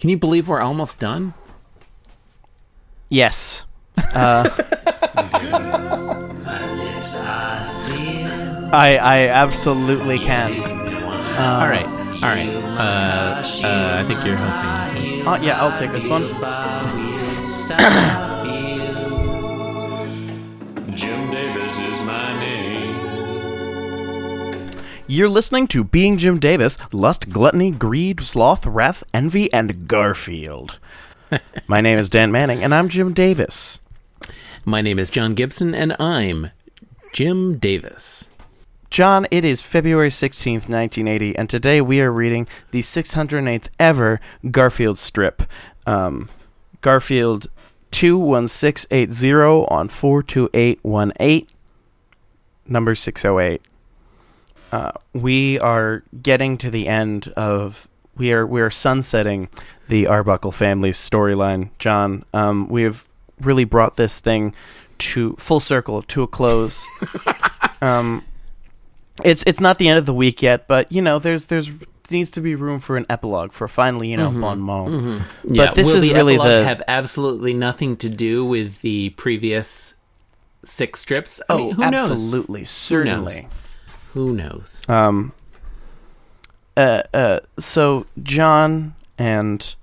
Can you believe we're almost done? Yes. Uh, I I absolutely can. all right, all right. Uh, uh, I think you're hosting this one. Uh, yeah, I'll take this one. You're listening to Being Jim Davis, Lust, Gluttony, Greed, Sloth, Wrath, Envy, and Garfield. My name is Dan Manning, and I'm Jim Davis. My name is John Gibson, and I'm Jim Davis. John, it is February 16th, 1980, and today we are reading the 608th ever Garfield strip. Um, Garfield 21680 on 42818, number 608. Uh, we are getting to the end of we are we are sunsetting the Arbuckle family storyline. John, um, we have really brought this thing to full circle to a close. um, it's it's not the end of the week yet, but you know, there's there's needs to be room for an epilogue for finally, you know, bon mot. Yeah, this will is the really epilogue the- have absolutely nothing to do with the previous six strips. I Oh, mean, who knows? absolutely, certainly. Who knows? Um, uh, uh, so John and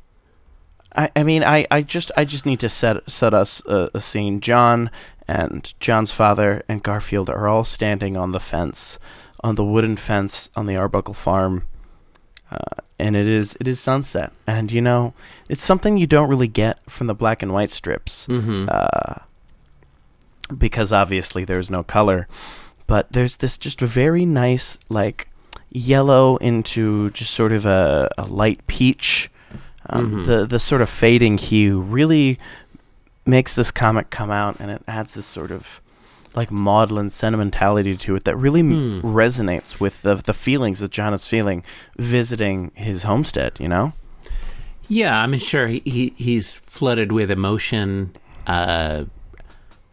I, I mean, I, I just, I just need to set set us a, a scene. John and John's father and Garfield are all standing on the fence, on the wooden fence on the Arbuckle farm, uh, and it is, it is sunset. And you know, it's something you don't really get from the black and white strips Mm-hmm. uh, because obviously there's no color. But there's this just very nice, like, yellow into just sort of a, a light peach. Um, Mhm. The the sort of fading hue really makes this comic come out, and it adds this sort of like maudlin sentimentality to it that really m Hmm. resonates with the the feelings that John is feeling visiting his homestead. You know. Yeah, I mean, sure, he, he he's flooded with emotion, uh,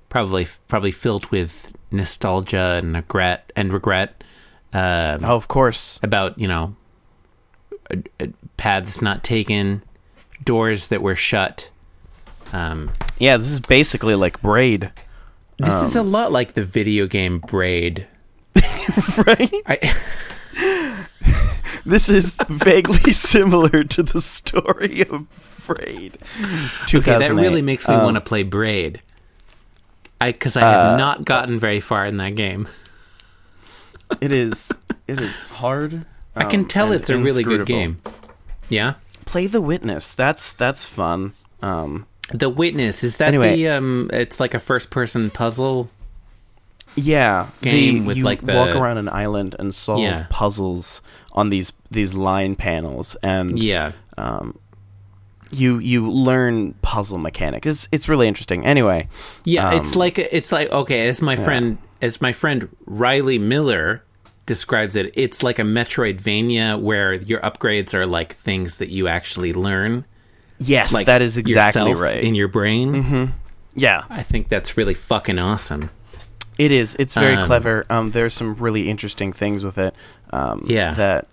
probably probably filled with nostalgia and regret and regret. Um, Oh, of course. about you know paths not taken, doors that were shut. Um, Yeah, this is basically like Braid. this is a Um, lot like the video game Braid. right? I, This is vaguely similar to the story of Braid. okay, that really makes me Um, want to play Braid. I because I have Uh, not gotten very far in that game. It is. It is hard. I can um, tell it's a really good game. Yeah. Play the Witness. That's that's fun. Um, The Witness is that Anyway. the um? It's like a first-person puzzle. yeah, Game the, with, you like, the- walk around an island and solve Yeah. puzzles on these these line panels, and Yeah, um, you you learn puzzle mechanic. It's it's really interesting. Anyway, yeah. it's Um, like it's like okay, as my friend as my friend Riley Miller describes it, it's like a Metroidvania where your upgrades are like things that you actually learn. yes, Like that is exactly right. in your brain. yeah, I think that's really fucking awesome. It is. It's very Um, clever. Um, there's some really interesting things with it. Um, Yeah. That,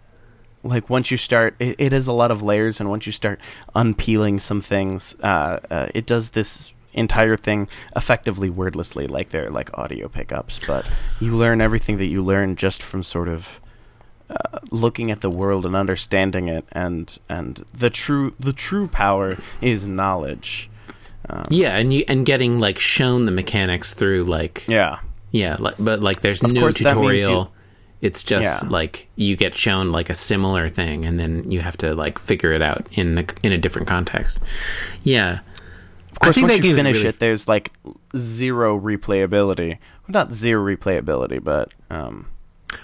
like, once you start, it, it has a lot of layers, and once you start unpeeling some things, uh, uh, it does this entire thing effectively wordlessly, like they're like audio pickups. But you learn everything that you learn just from sort of. Uh, looking at the world and understanding it, and and the true the true power is knowledge. Um, Yeah, and you and getting like shown the mechanics through like yeah, Yeah, like, but like there's no course, that means tutorial. It's just Yeah. like you get shown like a similar thing, and then you have to like figure it out in the in a different context. Yeah, Of course, once you finish really- it, there's like zero replayability. Well, not zero replayability, but um,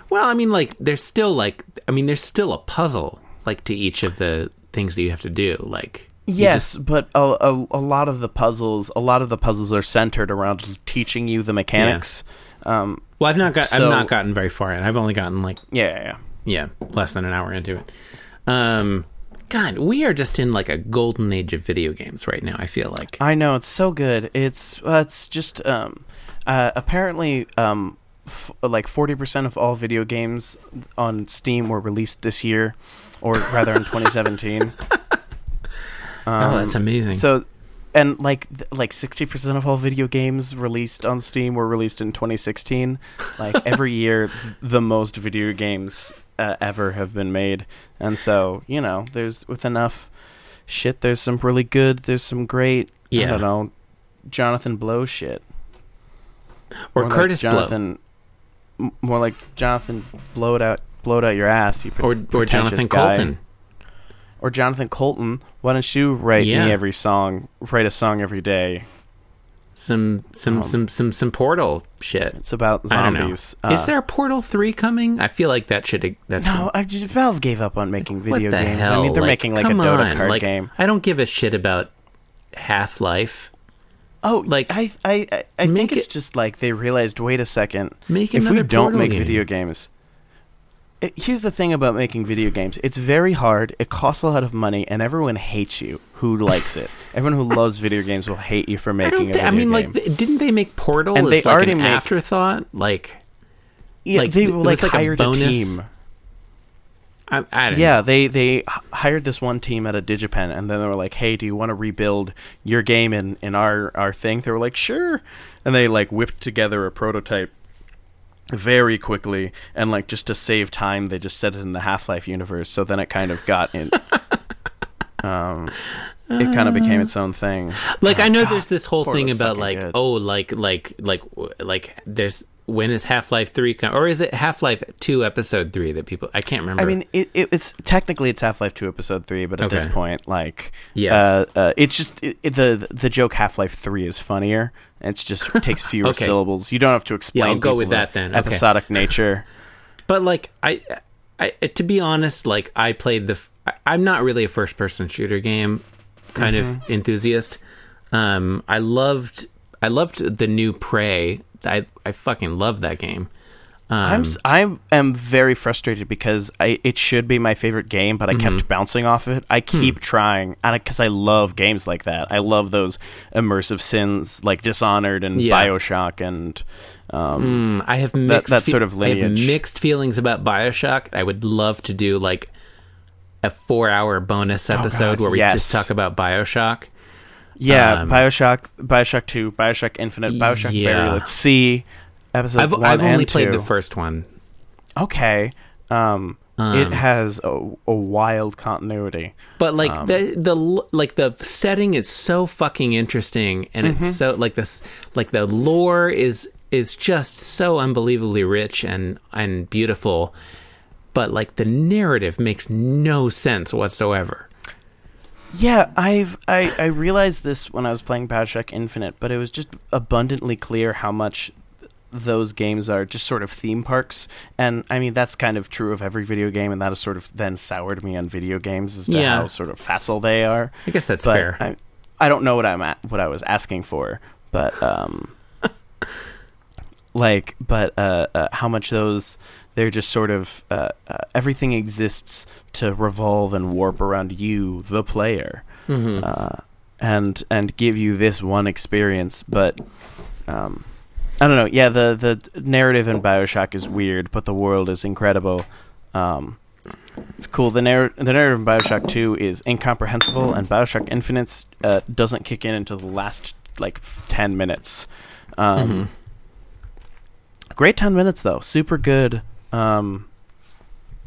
Well, I mean, like there's still like I mean, there's still a puzzle like to each of the things that you have to do. Like yes, just- but a, a a lot of the puzzles, a lot of the puzzles are centered around teaching you the mechanics. Um, well, I've not got So- I've not gotten very far in. I've only gotten like yeah, yeah, yeah. yeah, less than an hour into it. Um, God, we are just in like a golden age of video games right now. I feel like. I know it's so good. It's uh, it's just um, uh, apparently um, f- like forty percent of all video games on Steam were released this year, or rather in 2017. oh, that's amazing. So, and like th- like sixty percent of all video games released on Steam were released in 2016. Like every year, the most video games uh, ever have been made, and so you know, there's with enough shit. There's some really good. There's some great. Yeah. I don't know, Jonathan Blow shit. or More like Kurtis Blow. Jonathan. m- More like Jonathan blowed out blowed out your ass. You pre- Or, or Jonathan guy. Or Jonathan Coulton. Why don't you write Yeah. me every song? Write a song every day. Some some Um, some some some Portal shit. It's about zombies. Is Uh, there a Portal three coming? I feel like that should that No, I just, Valve gave up on making video games. hell? I mean, they're making like a Dota on. card Like, game. I don't give a shit about Half Life. Oh, like, like I, I, I, I make think it's it- just like they realized. Wait a second. Make if we don't make game. video games, here's the thing about making video games: it's very hard. It costs a lot of money, and everyone hates you who likes it. everyone who loves video games will hate you for making a Thi- video I mean, game. like, didn't they make Portal And as they like already an make- afterthought? Like, yeah, like, they like, like hired a, bonus. team. I, I don't Yeah, they they hired this one team at a DigiPen, and then they were like, "Hey, do you want to rebuild your game in in our our thing?" They were like, "Sure," and they like whipped together a prototype very quickly, and like just to save time, they just set it in the Half Life universe. So then it kind of got in. um, it kind of became its own thing. like I know God, there's this whole thing about like good. oh like like like like there's when is Half Life three come or is it Half Life two episode three that people I can't remember. I mean, it, it, it's technically it's Half Life Two Episode Three, but at this point, like, Yeah. uh, uh, it's just it, it- the the joke Half Life Three is funnier. It's just it takes fewer Okay. syllables. You don't have to explain. I'll go with that then. Okay. Episodic nature. But like I, I to be honest, like I played the. I'm not really a first person shooter game kind Mm-hmm. of enthusiast. Um, I loved I loved the new Prey. I I fucking loved that game. Um, I'm I am very frustrated because I it should be my favorite game, but I Mm-hmm. kept bouncing off it. I Hmm. keep trying, and because I love games like that, I love those immersive sims like Dishonored and Yeah. Bioshock and. Um, Mm, I have mixed that sort of I lineage. mixed feelings about Bioshock. I would love to do like a four hour bonus episode Oh, God, where we yes. just talk about Bioshock. Yeah, Um, Bioshock, Bioshock Two, Bioshock Infinite, Bioshock Yeah. At Sea, episodes I've one I've only played the first one. Okay, um, Um, it has a, a wild continuity. But like Um, the the like the setting is so fucking interesting, and Mm-hmm. it's so like this like the lore is is just so unbelievably rich and and beautiful. But like the narrative makes no sense whatsoever. Yeah, I've I, I realized this when I was playing Bioshock Infinite, but it was just abundantly clear how much those games are just sort of theme parks. And I mean that's kind of true of every video game, and that has sort of then soured me on video games as to Yeah. how sort of facile they are. I guess that's but fair. I, I don't know what I'm at, what I was asking for, but um, like, but uh, uh, how much those they're just sort of uh, uh, everything exists to revolve and warp around you, the player, Mhm. uh, and and give you this one experience. But um, I don't know. Yeah, the the narrative in Bioshock is weird, but the world is incredible. Um, it's cool. The, narr- the narrative in Bioshock 2 is incomprehensible, and Bioshock Infinite uh, doesn't kick in until the last, like, 10 minutes. Um, Mhm. Great 10 minutes, though. Super good um,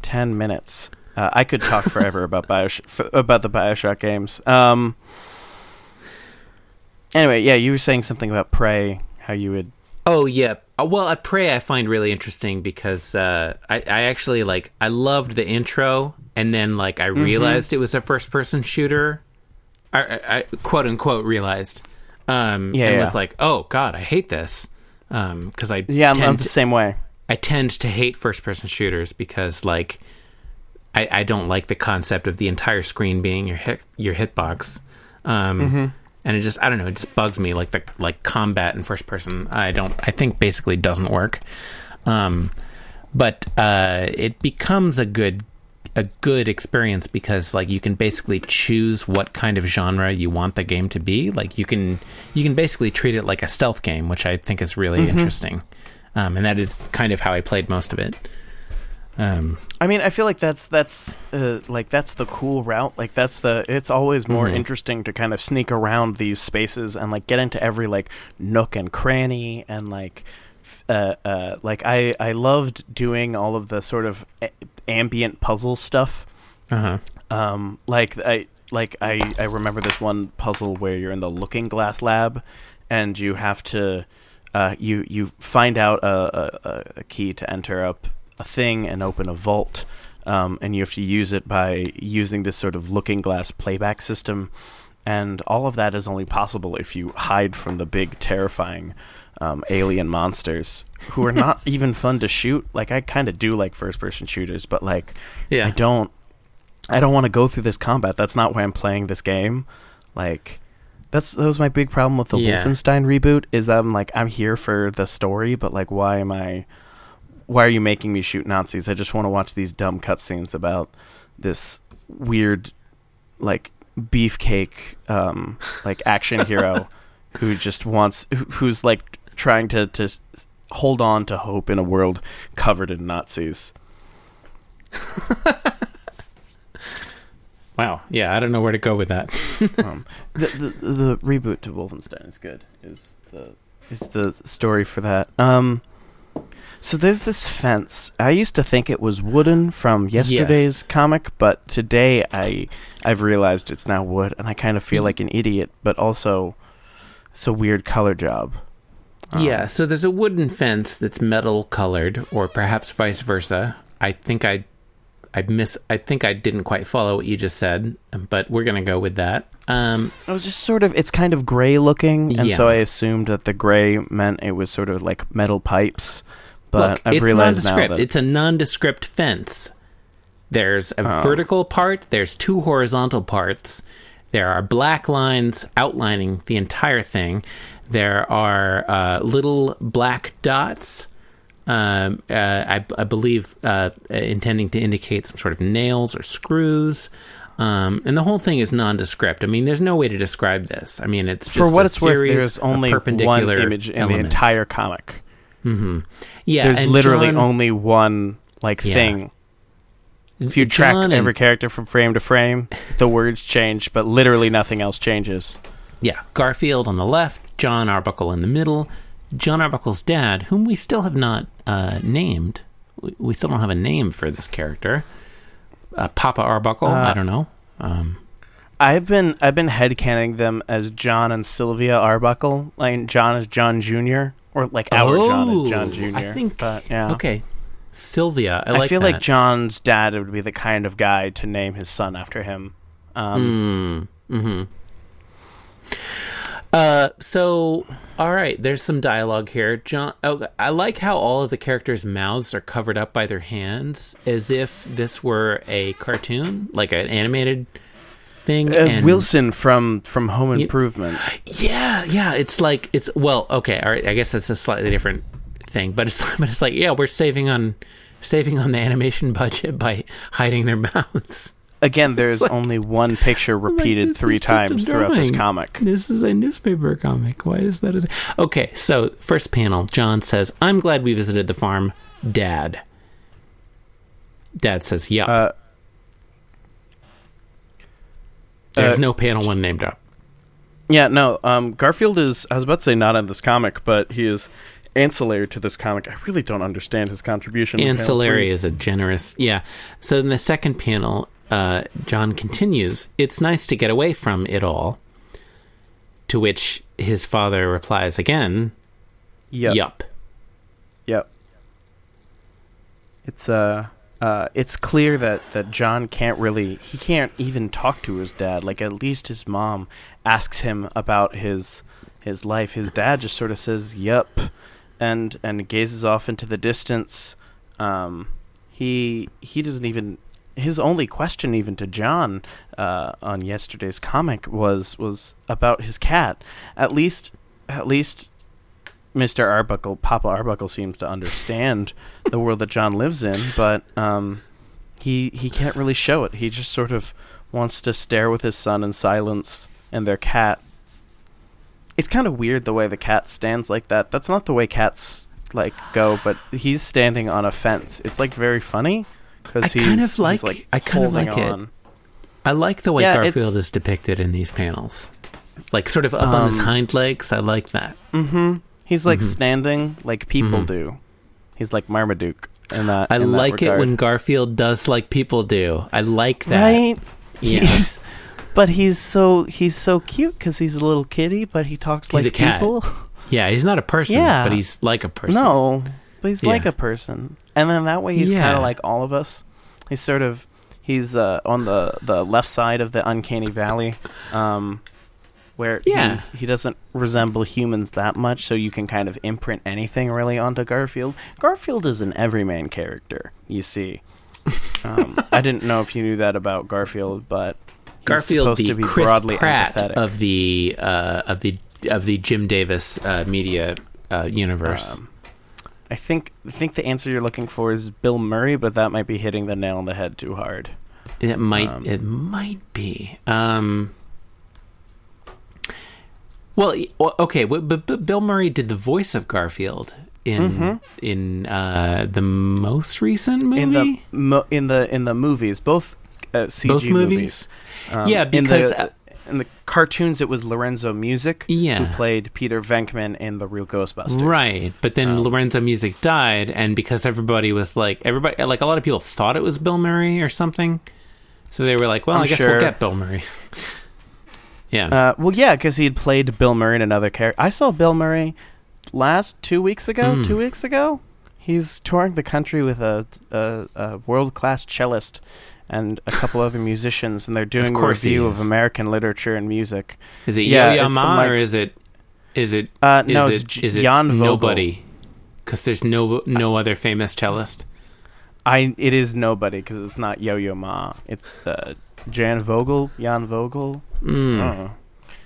10 minutes. Uh, I could talk forever about Bioshock, f- about the Bioshock games. Um, anyway, yeah, you were saying something about Prey, how you would. Oh yeah. Uh, Well, I Prey I find really interesting because uh, I, I actually like I loved the intro, and then like I Mm-hmm. realized it was a first person shooter. I, I, I quote unquote realized, um, Yeah, and yeah. was like, oh god, I hate this because I Yeah, I'm, I'm the same way. I tend to hate first person shooters because like I, I don't like the concept of the entire screen being your hit your hitbox. Um Mm-hmm. And it just I don't know, it just bugs me like the like combat in first person. I don't I think basically doesn't work. Um but uh it becomes a good a good experience because like you can basically choose what kind of genre you want the game to be like you can you can basically treat it like a stealth game which i think is really interesting um, and that is kind of how i played most of it Um, I mean, I feel like that's that's uh, like that's the cool route. Like that's the it's always more Mhm. interesting to kind of sneak around these spaces and like get into every like nook and cranny and like uh uh like I I loved doing all of the sort of a- ambient puzzle stuff. uh-huh. Um like I like I I remember this one puzzle where you're in the looking glass lab and you have to uh you you find out a a, a key to enter up a thing and open a vault um, and you have to use it by using this sort of looking glass playback system and all of that is only possible if you hide from the big terrifying um, alien monsters who are not even fun to shoot like i kind of do like first person shooters but like Yeah. I don't I don't want to go through this combat. That's not why I'm playing this game. Like that's that was my big problem with the Yeah. Wolfenstein reboot is that I'm like I'm here for the story, but like why am I why are you making me shoot Nazis? I just want to watch these dumb cutscenes about this weird like beefcake um like action hero who just wants who- who's like trying to to hold on to hope in a world covered in Nazis. Wow. Yeah, I don't know where to go with that. um, the, the the reboot to Wolfenstein is good. Is the is the story for that? Um, so there's this fence. I used to think it was wooden from yesterday's Yes. comic, but today I I've realized it's now wood, and I kind of Mm-hmm. feel like an idiot. But also, it's a weird color job. Um, yeah, so there's a wooden fence that's metal colored, or perhaps vice versa. I think I, I miss. I think I didn't quite follow what you just said, but we're gonna go with that. Um, It was just sort of it's kind of gray looking, and so I assumed that the gray meant it was sort of like metal pipes. But look, I've it's realized now nondescript. that It's a nondescript fence. There's a Oh. vertical part. There's two horizontal parts. There are black lines outlining the entire thing. There are uh, little black dots. Um, uh, I, I believe uh, intending to indicate some sort of nails or screws. Um, and the whole thing is nondescript. I mean, there's no way to describe this. I mean, it's just for what a it's worth, there's only one perpendicular image in the entire comic. Hmm Yeah, there's literally John- only one like Yeah. thing. If you track John and- every character from frame to frame, the words change, but literally nothing else changes. Yeah, Garfield on the left, John Arbuckle in the middle, John Arbuckle's dad, whom we still have not uh, named. We, we still don't have a name for this character. Uh, Papa Arbuckle, Uh, I don't know. Um, I've been I've been headcanning them as John and Sylvia Arbuckle. Like John is John Jr. or like our John Oh, and John Jr. I think- but, yeah. Okay, Sylvia. I, I, like feel that. like John's dad would be the kind of guy to name his son after him. Um, Mm, hmm Uh, so all right, there's some dialogue here. John, oh, I like how all of the characters' mouths are covered up by their hands, as if this were a cartoon, like an animated uh, and Wilson from from Home Improvement. yeah, yeah, it's like it's well, okay, all right. I guess that's a slightly different thing, but it's but it's like yeah, we're saving on saving on the animation budget by hiding their mouths. Again, there's like- only one picture repeated this three is just a times throughout this comic. This is a newspaper comic. Why is that? A... Okay, so first panel, John says, "I'm glad we visited the farm, Dad." Dad says, "Yup." Uh, There's uh, no panel one named up. Yeah, no. Um, Garfield is. I was about to say not in this comic, but he is ancillary to this comic. I really don't understand his contribution. Ancillary is a generous, yeah. So in the second panel, uh, John continues, "It's nice to get away from it all." To which his father replies again, Yep. "Yup." Yep. It's uh uh it's clear that that John can't really he can't even talk to his dad. Like at least his mom asks him about his his life. His dad just sort of says "Yup," and and gazes off into the distance. Um, he he doesn't even his only question even to John uh, on yesterday's comic was was about his cat. At least at least Mr. Arbuckle, Papa Arbuckle seems to understand the world that John lives in, but um, he he can't really show it. He just sort of wants to stare with his son in silence and their cat. It's kind of weird the way the cat stands like that. That's not the way cats like go, but he's standing on a fence. It's like very funny because he's kind of he's, like- like I kind of like it. I like the way Yeah, Garfield is depicted in these panels. Like sort of up on his Um, hind legs. I like that. Mm-hmm. He's like Mhm. standing like people Mhm. do. He's like Marmaduke in that. I in that like it when Garfield does like people do. I like that. right. Yeah. He's, but he's so he's so cute because he's a little kitty, but he talks He's like a cat. people. Yeah, he's not a person, Yeah. but he's like a person. No, but he's like a person, and then that way he's kind of like all of us. He's sort of he's uh, on the the left side of the uncanny valley, um, where Yeah. he's, he doesn't resemble humans that much, so you can kind of imprint anything really onto Garfield. Garfield is an everyman character, you see. Um, I didn't know if you knew that about Garfield, but Garfield, supposed the to be Chris broadly Pratt empathetic. of the uh, of the of the Jim Davis uh, media uh, universe. Um, I think I think the answer you're looking for is Bill Murray, but that might be hitting the nail on the head too hard. it might um, it might be. Um, well, okay, but, Bill Murray did the voice of Garfield in Mhm. in uh, the most recent movie. In the mo- in the in the movies, both uh, CG Both movies? Um, Yeah, in because, the, uh, in the cartoons, it was Lorenzo Music Yeah. who played Peter Venkman in the Real Ghostbusters. Right, but then Um, Lorenzo Music died, and because everybody was like, everybody, like a lot of people thought it was Bill Murray or something, so they were like, well, I'm i guess sure. we'll get Bill Murray. Yeah. Uh, well, yeah, because he had played Bill Murray in another character. I saw Bill Murray last two weeks ago. Mm. Two weeks ago, he's touring the country with a, a, a world class cellist and a couple other musicians, and they're doing a review of. American literature and music. is it yeah, Yo-Yo Ma like- or is it is it Uh, is no, it it's is it Jan Vogler. nobody? Because there's no no other famous cellist. I it is nobody because it's not Yo Yo Ma. It's uh, Jan Vogler, Jan Vogler. Mm,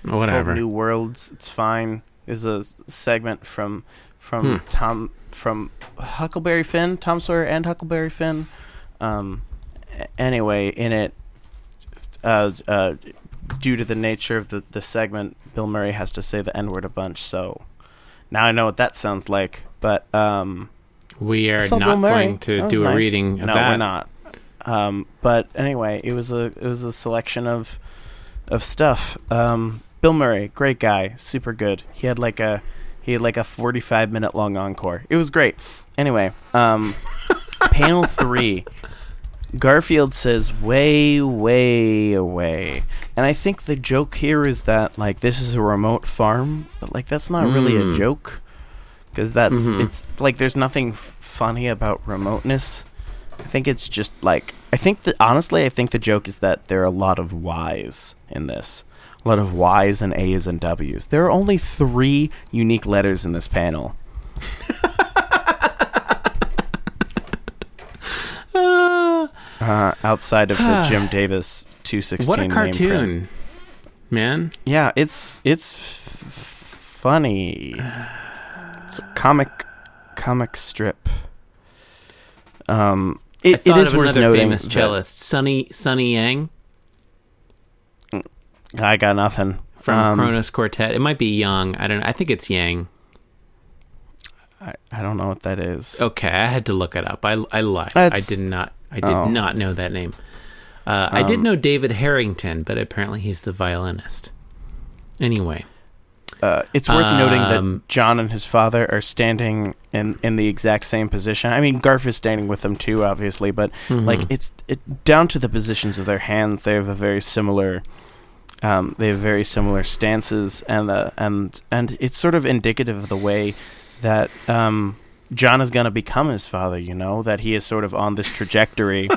whatever. New Worlds. It's fine. Is a segment from from Hmm. Tom from Huckleberry Finn, Tom Sawyer and Huckleberry Finn. Um, anyway, in it, uh, uh, due to the nature of the the segment, Bill Murray has to say the N word a bunch. So now I know what that sounds like. But um, we are not going to That do a nice. reading of no, that. we're not. Um, but anyway, it was a it was a selection of of stuff. Um, Bill Murray, great guy, super good. He had like a he had like a forty five minute long encore. It was great. Anyway, um, panel three. Garfield says way, way away. And I think the joke here is that like this is a remote farm, but like that's not really a Mm. joke because that's Mhm. it's like there's nothing f- funny about remoteness. I think it's just like I think that honestly I think the joke is that there are a lot of Y's in this. A lot of Y's and A's and W's. There are only three unique letters in this panel. Uh, outside of the Jim Davis 216 what a cartoon, man! Yeah, it's it's f- funny. It's a comic comic strip. Um, it, it thought of worth another noting. famous that- cellist, Sunny Sunny Yang I got nothing from Um, Kronos Quartet. It might be Yang. I don't. know. I think it's Yang. I, I don't know what that is. Okay, I had to look it up. I I lied. I did not. I did Oh. not know that name. Uh, I did Um, know David Harrington, but apparently he's the violinist. Anyway, Uh, it's worth noting Um, that John and his father are standing in, in the exact same position. I mean, Garf is standing with them too, obviously, but like Mhm. it's it down to the positions of their hands. They have a very similar. Um, they have very similar stances, and uh, and and it's sort of indicative of the way that um, John is going to become his father. You know that he is sort of on this trajectory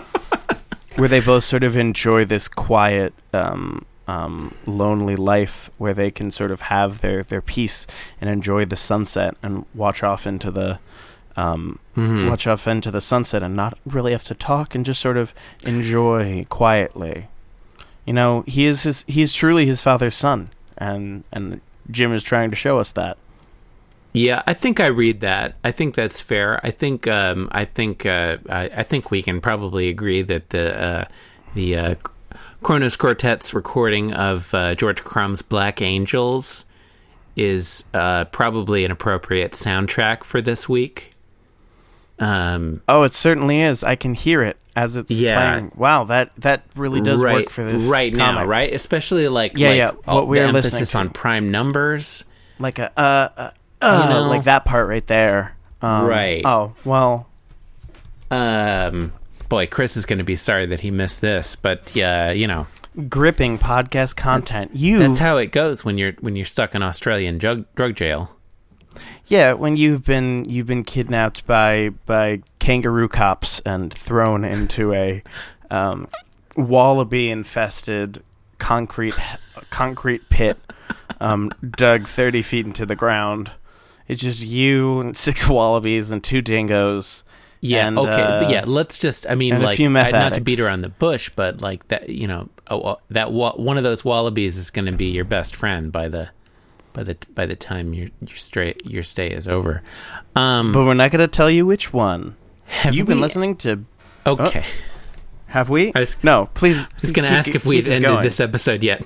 where they both sort of enjoy this quiet, um, um, lonely life where they can sort of have their, their peace and enjoy the sunset and watch off into the um, Mhm. watch off into the sunset and not really have to talk and just sort of enjoy quietly. You know, he is his he is truly his father's son, and and Jim is trying to show us that. Yeah, I think I read that. I think that's fair. I think um, I think uh, I, I think we can probably agree that the uh, the uh, Kronos Quartet's recording of uh, George Crumb's Black Angels is uh, probably an appropriate soundtrack for this week. Um, Oh, it certainly is. I can hear it as it's Yeah. playing. Wow, that that really does right, work for this right now, right? Especially like Yeah, like yeah, what we're listening to. on prime numbers. Like a uh, uh, uh You know? like that part right there. Um, Right. Oh well. Um, boy, Chris is going to be sorry that he missed this, but yeah, you know Gripping podcast content. You that's how it goes when you're when you're stuck in Australian drug drug jail. Yeah, when you've been you've been kidnapped by by kangaroo cops and thrown into a um, wallaby infested concrete concrete pit, um, dug thirty feet into the ground. It's just you and six wallabies and two dingoes. Yeah. And, okay. uh, yeah. Let's just. I mean, like, I- not to beat around the bush, but like that. You know, that wa- one of those wallabies is going to be your best friend by the by the by the time your your straight your stay is over. Um, But we're not going to tell you which one. have You've been listening to. Okay. Have we? I was- no, please. I was going to ask if we'd ended this episode yet.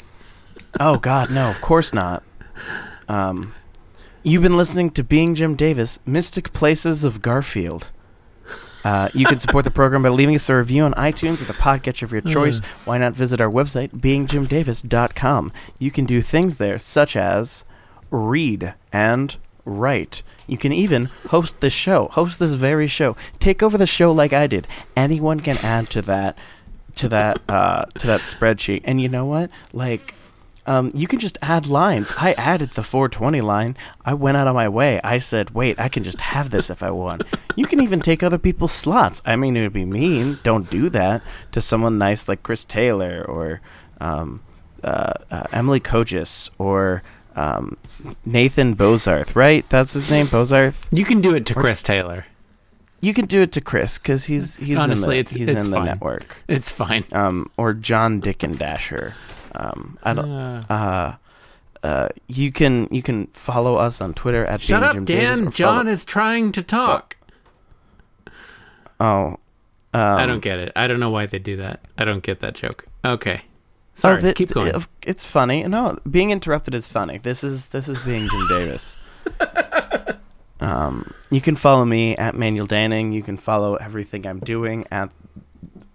Oh God, no! Of course not. Um, you've been listening to Being Jim Davis, Mystic Places of Garfield. Uh, you can support the program by leaving us a review on iTunes or the podcatcher of your choice. Why not visit our website, beingjimdavis.com? You can do things there such as read and write. You can even host this show, host this very show. Take over the show like I did. Anyone can add to that to that uh, to that spreadsheet. And you know what? Like um, you can just add lines. I added the 420 line. I went out of my way. I said, wait, I can just have this if I want. You can even take other people's slots. I mean, it would be mean. Don't do that to someone nice like Chris Taylor or um, uh, uh, Emily Kogis or um, Nathan Bozarth, right? That's his name, Bozarth. You can do it to Chris Taylor. You can do it to Chris because he's he's Honestly, in it's- the, he's it's in the network. It's fine. Um, or John Dickendasher. Um, I don't. Uh, uh, you can you can follow us on Twitter at shut up, Jim Davis, Dan. John follow- is trying to talk. Oh, um, I don't get it. I don't know why they do that. I don't get that joke. Okay. Sorry. oh, th- Keep going. It's funny. No, being interrupted is funny. This is this is being Jim Davis. Um, you can follow me at Manuel Danning. You can follow everything I'm doing at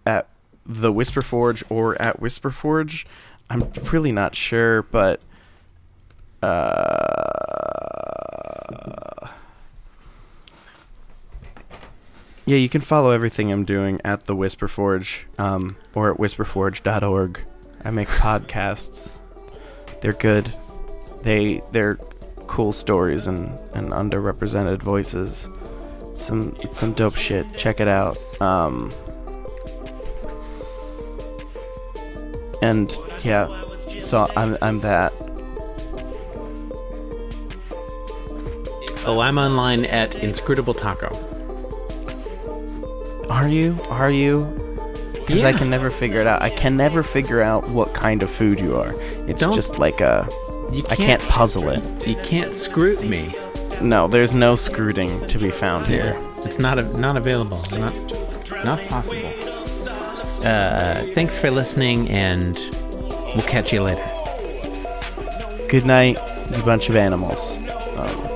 at the Whisper Forge or at Whisper Forge. I'm really not sure, but uh, yeah, you can follow everything I'm doing at the Whisper Forge um, or at whisperforge.org. I make podcasts. They're good. They they're cool stories and, and underrepresented voices. Some it's some dope shit. Check it out. Um, and yeah, so I'm I'm that. oh, I'm online at Inscrutable Taco. Are you? Are you? Because I can never figure it out. I can never figure out what kind of food you are. It's Don't- just like a. You I can't puzzle it. You can't scrut me. No, there's no scrooting to be found here. It's not a, not available. Not not possible. Uh, thanks for listening, and we'll catch you later. Good night, you bunch of animals. Um,